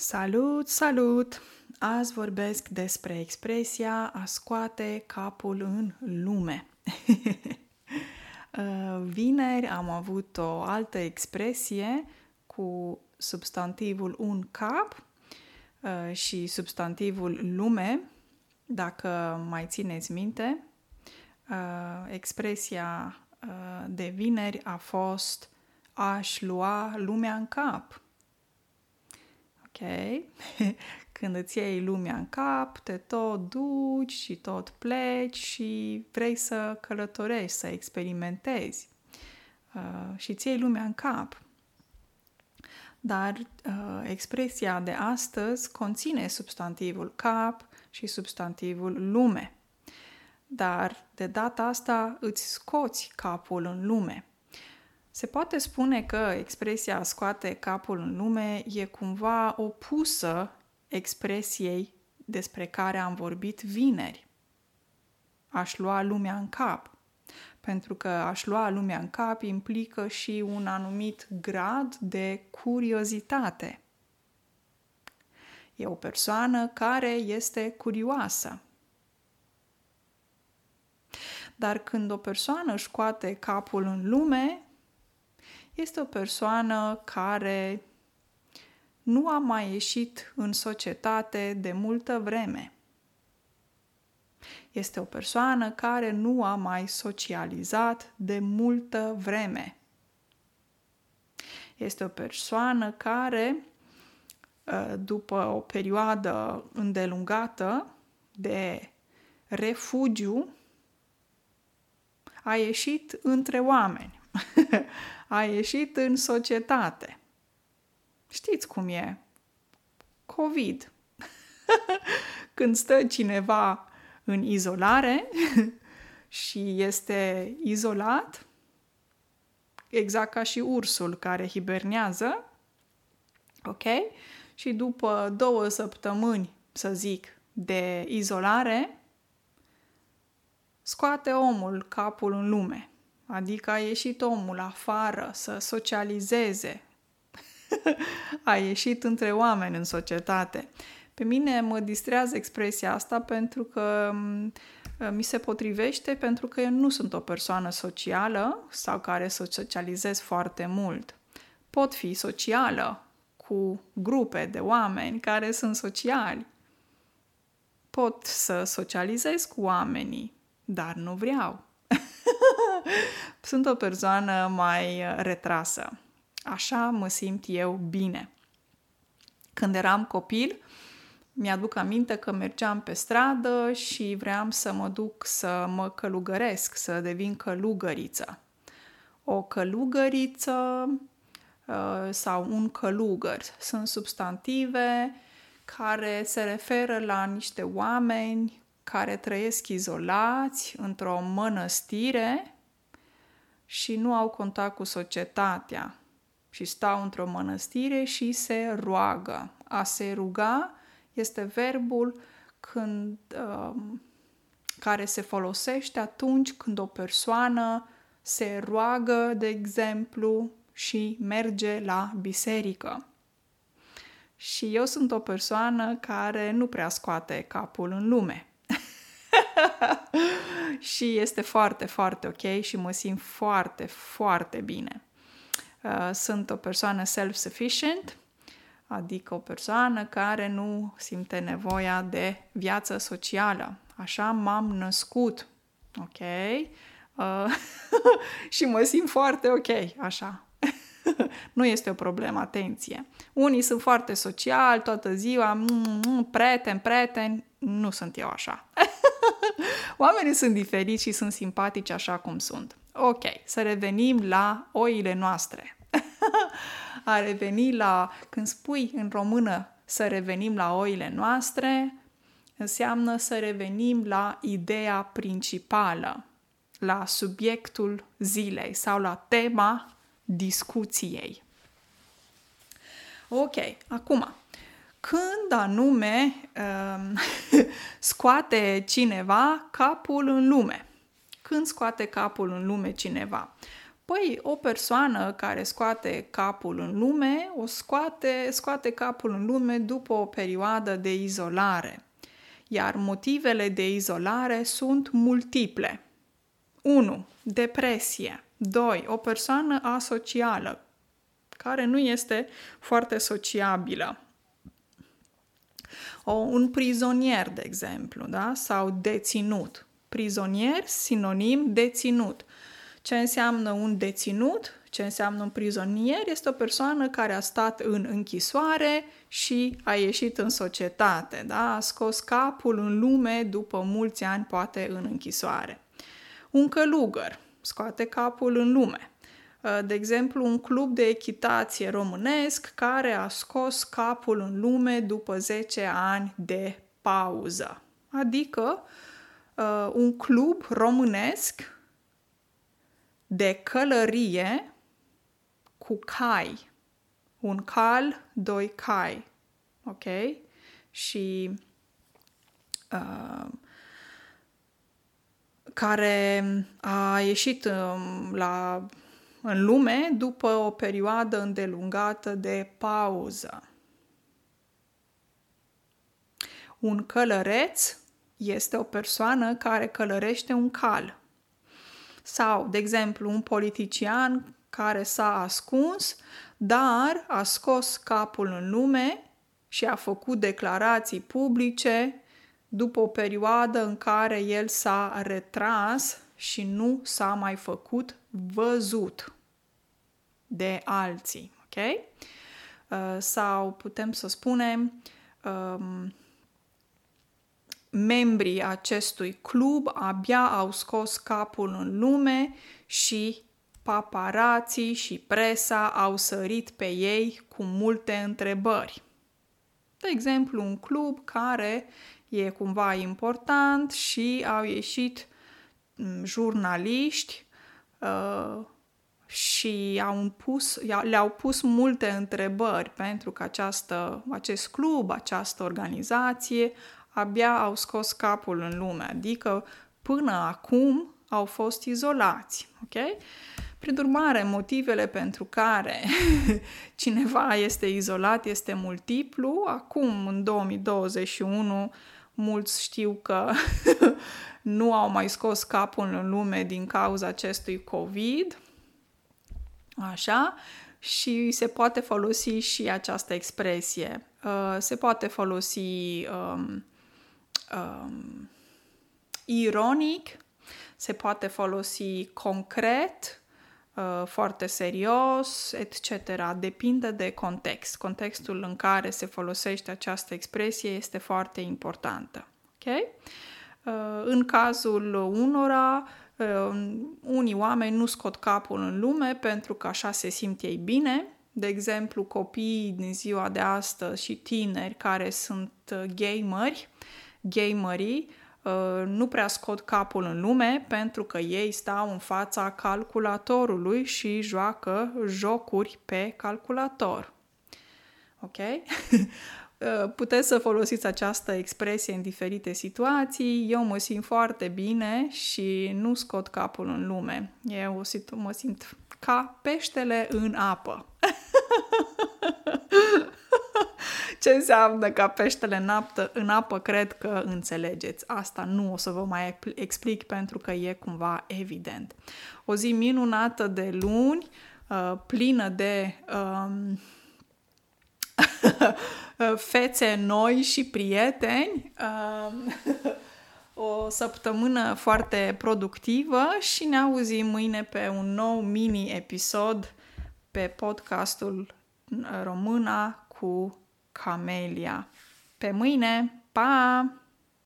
Salut, salut! Azi vorbesc despre expresia a scoate capul în lume. Uh, vineri am avut o altă expresie cu substantivul un cap uh, și substantivul lume. Dacă mai țineți minte, uh, expresia de vineri a fost aș lua lumea în cap Când îți iei lumea în cap, te tot duci și tot pleci și vrei să călătorești, să experimentezi uh, și îți iei lumea în cap. Dar uh, expresia de astăzi conține substantivul cap și substantivul lume. Dar de data asta îți scoți capul în lume. Se poate spune că expresia scoate capul în lume e cumva opusă expresiei despre care am vorbit vineri. Aș lua lumea în cap. Pentru că aș lua lumea în cap implică și un anumit grad de curiozitate. E o persoană care este curioasă. Dar când o persoană își scoate capul în lume, este o persoană care nu a mai ieșit în societate de multă vreme. Este o persoană care nu a mai socializat de multă vreme. Este o persoană care, ă, după o perioadă îndelungată de refugiu, a ieșit între oameni. a ieșit în societate. Știți cum e? COVID. Când stă cineva în izolare și este izolat, exact ca și ursul care hibernează, ok? Și după două săptămâni, să zic, de izolare, scoate omul capul în lume Adică a ieșit omul afară să socializeze, a ieșit între oameni în societate. Pe mine mă distrează expresia asta pentru că mi se potrivește pentru că eu nu sunt o persoană socială sau care să socializez foarte mult. Pot fi socială cu grupe de oameni care sunt sociali. Pot să socializez cu oamenii, dar nu vreau. Sunt o persoană mai uh, retrasă. Așa mă simt eu bine. Când eram copil, mi-aduc aminte că mergeam pe stradă și vreau să mă duc să mă călugăresc, să devin călugăriță. O călugăriță uh, sau un călugăr sunt substantive care se referă la niște oameni care trăiesc izolați într-o mănăstire și nu au contact cu societatea și stau într-o mănăstire și se roagă. A se ruga este verbul când, uh, care se folosește atunci când o persoană se roagă, de exemplu, și merge la biserică. Și eu sunt o persoană care nu prea scoate capul în lume. și este foarte, foarte ok și mă simt foarte, foarte bine. Uh, sunt o persoană self-sufficient, adică o persoană care nu simte nevoia de viață socială. Așa m-am născut, ok? Uh, și mă simt foarte ok, așa. nu este o problemă, atenție. Unii sunt foarte sociali toată ziua, mm, mm, prieten, prieten, nu sunt eu așa. Oamenii sunt diferiți și sunt simpatici așa cum sunt. Ok, să revenim la oile noastre. A reveni la, când spui în română să revenim la oile noastre, înseamnă să revenim la ideea principală, la subiectul zilei sau la tema discuției. Ok, acum, când anume um, scoate cineva capul în lume. Când scoate capul în lume cineva? Păi, o persoană care scoate capul în lume, o scoate, scoate capul în lume după o perioadă de izolare. Iar motivele de izolare sunt multiple. 1. Depresie. 2. O persoană asocială, care nu este foarte sociabilă. O, un prizonier, de exemplu, da? sau deținut. Prizonier, sinonim deținut. Ce înseamnă un deținut? Ce înseamnă un prizonier? Este o persoană care a stat în închisoare și a ieșit în societate, da? a scos capul în lume după mulți ani, poate în închisoare. Un călugăr scoate capul în lume. De exemplu, un club de echitație românesc care a scos capul în lume după 10 ani de pauză. Adică un club românesc de călărie cu cai. Un cal, doi cai. Ok? Și uh, care a ieșit um, la, în lume după o perioadă îndelungată de pauză. Un călăreț este o persoană care călărește un cal. Sau, de exemplu, un politician care s-a ascuns, dar a scos capul în lume și a făcut declarații publice după o perioadă în care el s-a retras și nu s-a mai făcut văzut de alții. Ok? Uh, sau putem să spunem um, membrii acestui club abia au scos capul în lume și paparații și presa au sărit pe ei cu multe întrebări. De exemplu, un club care e cumva important și au ieșit mm, jurnaliști uh, și au pus, le-au pus multe întrebări pentru că această, acest club, această organizație abia au scos capul în lume, adică până acum au fost izolați. Ok? Prin urmare, motivele pentru care cineva este izolat este multiplu. Acum, în 2021, mulți știu că nu au mai scos capul în lume din cauza acestui COVID. Așa, și se poate folosi și această expresie. Uh, se poate folosi um, um, ironic, se poate folosi concret, uh, foarte serios, etc. Depinde de context. Contextul în care se folosește această expresie este foarte importantă. Okay? Uh, în cazul unora, uh, unii oameni nu scot capul în lume pentru că așa se simt ei bine. De exemplu, copiii din ziua de astăzi și tineri care sunt gameri, gamerii uh, nu prea scot capul în lume pentru că ei stau în fața calculatorului și joacă jocuri pe calculator. Ok? Uh, puteți să folosiți această expresie în diferite situații. Eu mă simt foarte bine și nu scot capul în lume. Eu mă simt ca peștele în apă. Ce înseamnă ca peștele în apă, în apă, cred că înțelegeți. Asta nu o să vă mai explic pentru că e cumva evident. O zi minunată de luni, uh, plină de um, fețe noi și prieteni. Um, o săptămână foarte productivă și ne auzim mâine pe un nou mini-episod pe podcastul Româna cu Camelia. Pe mâine! Pa!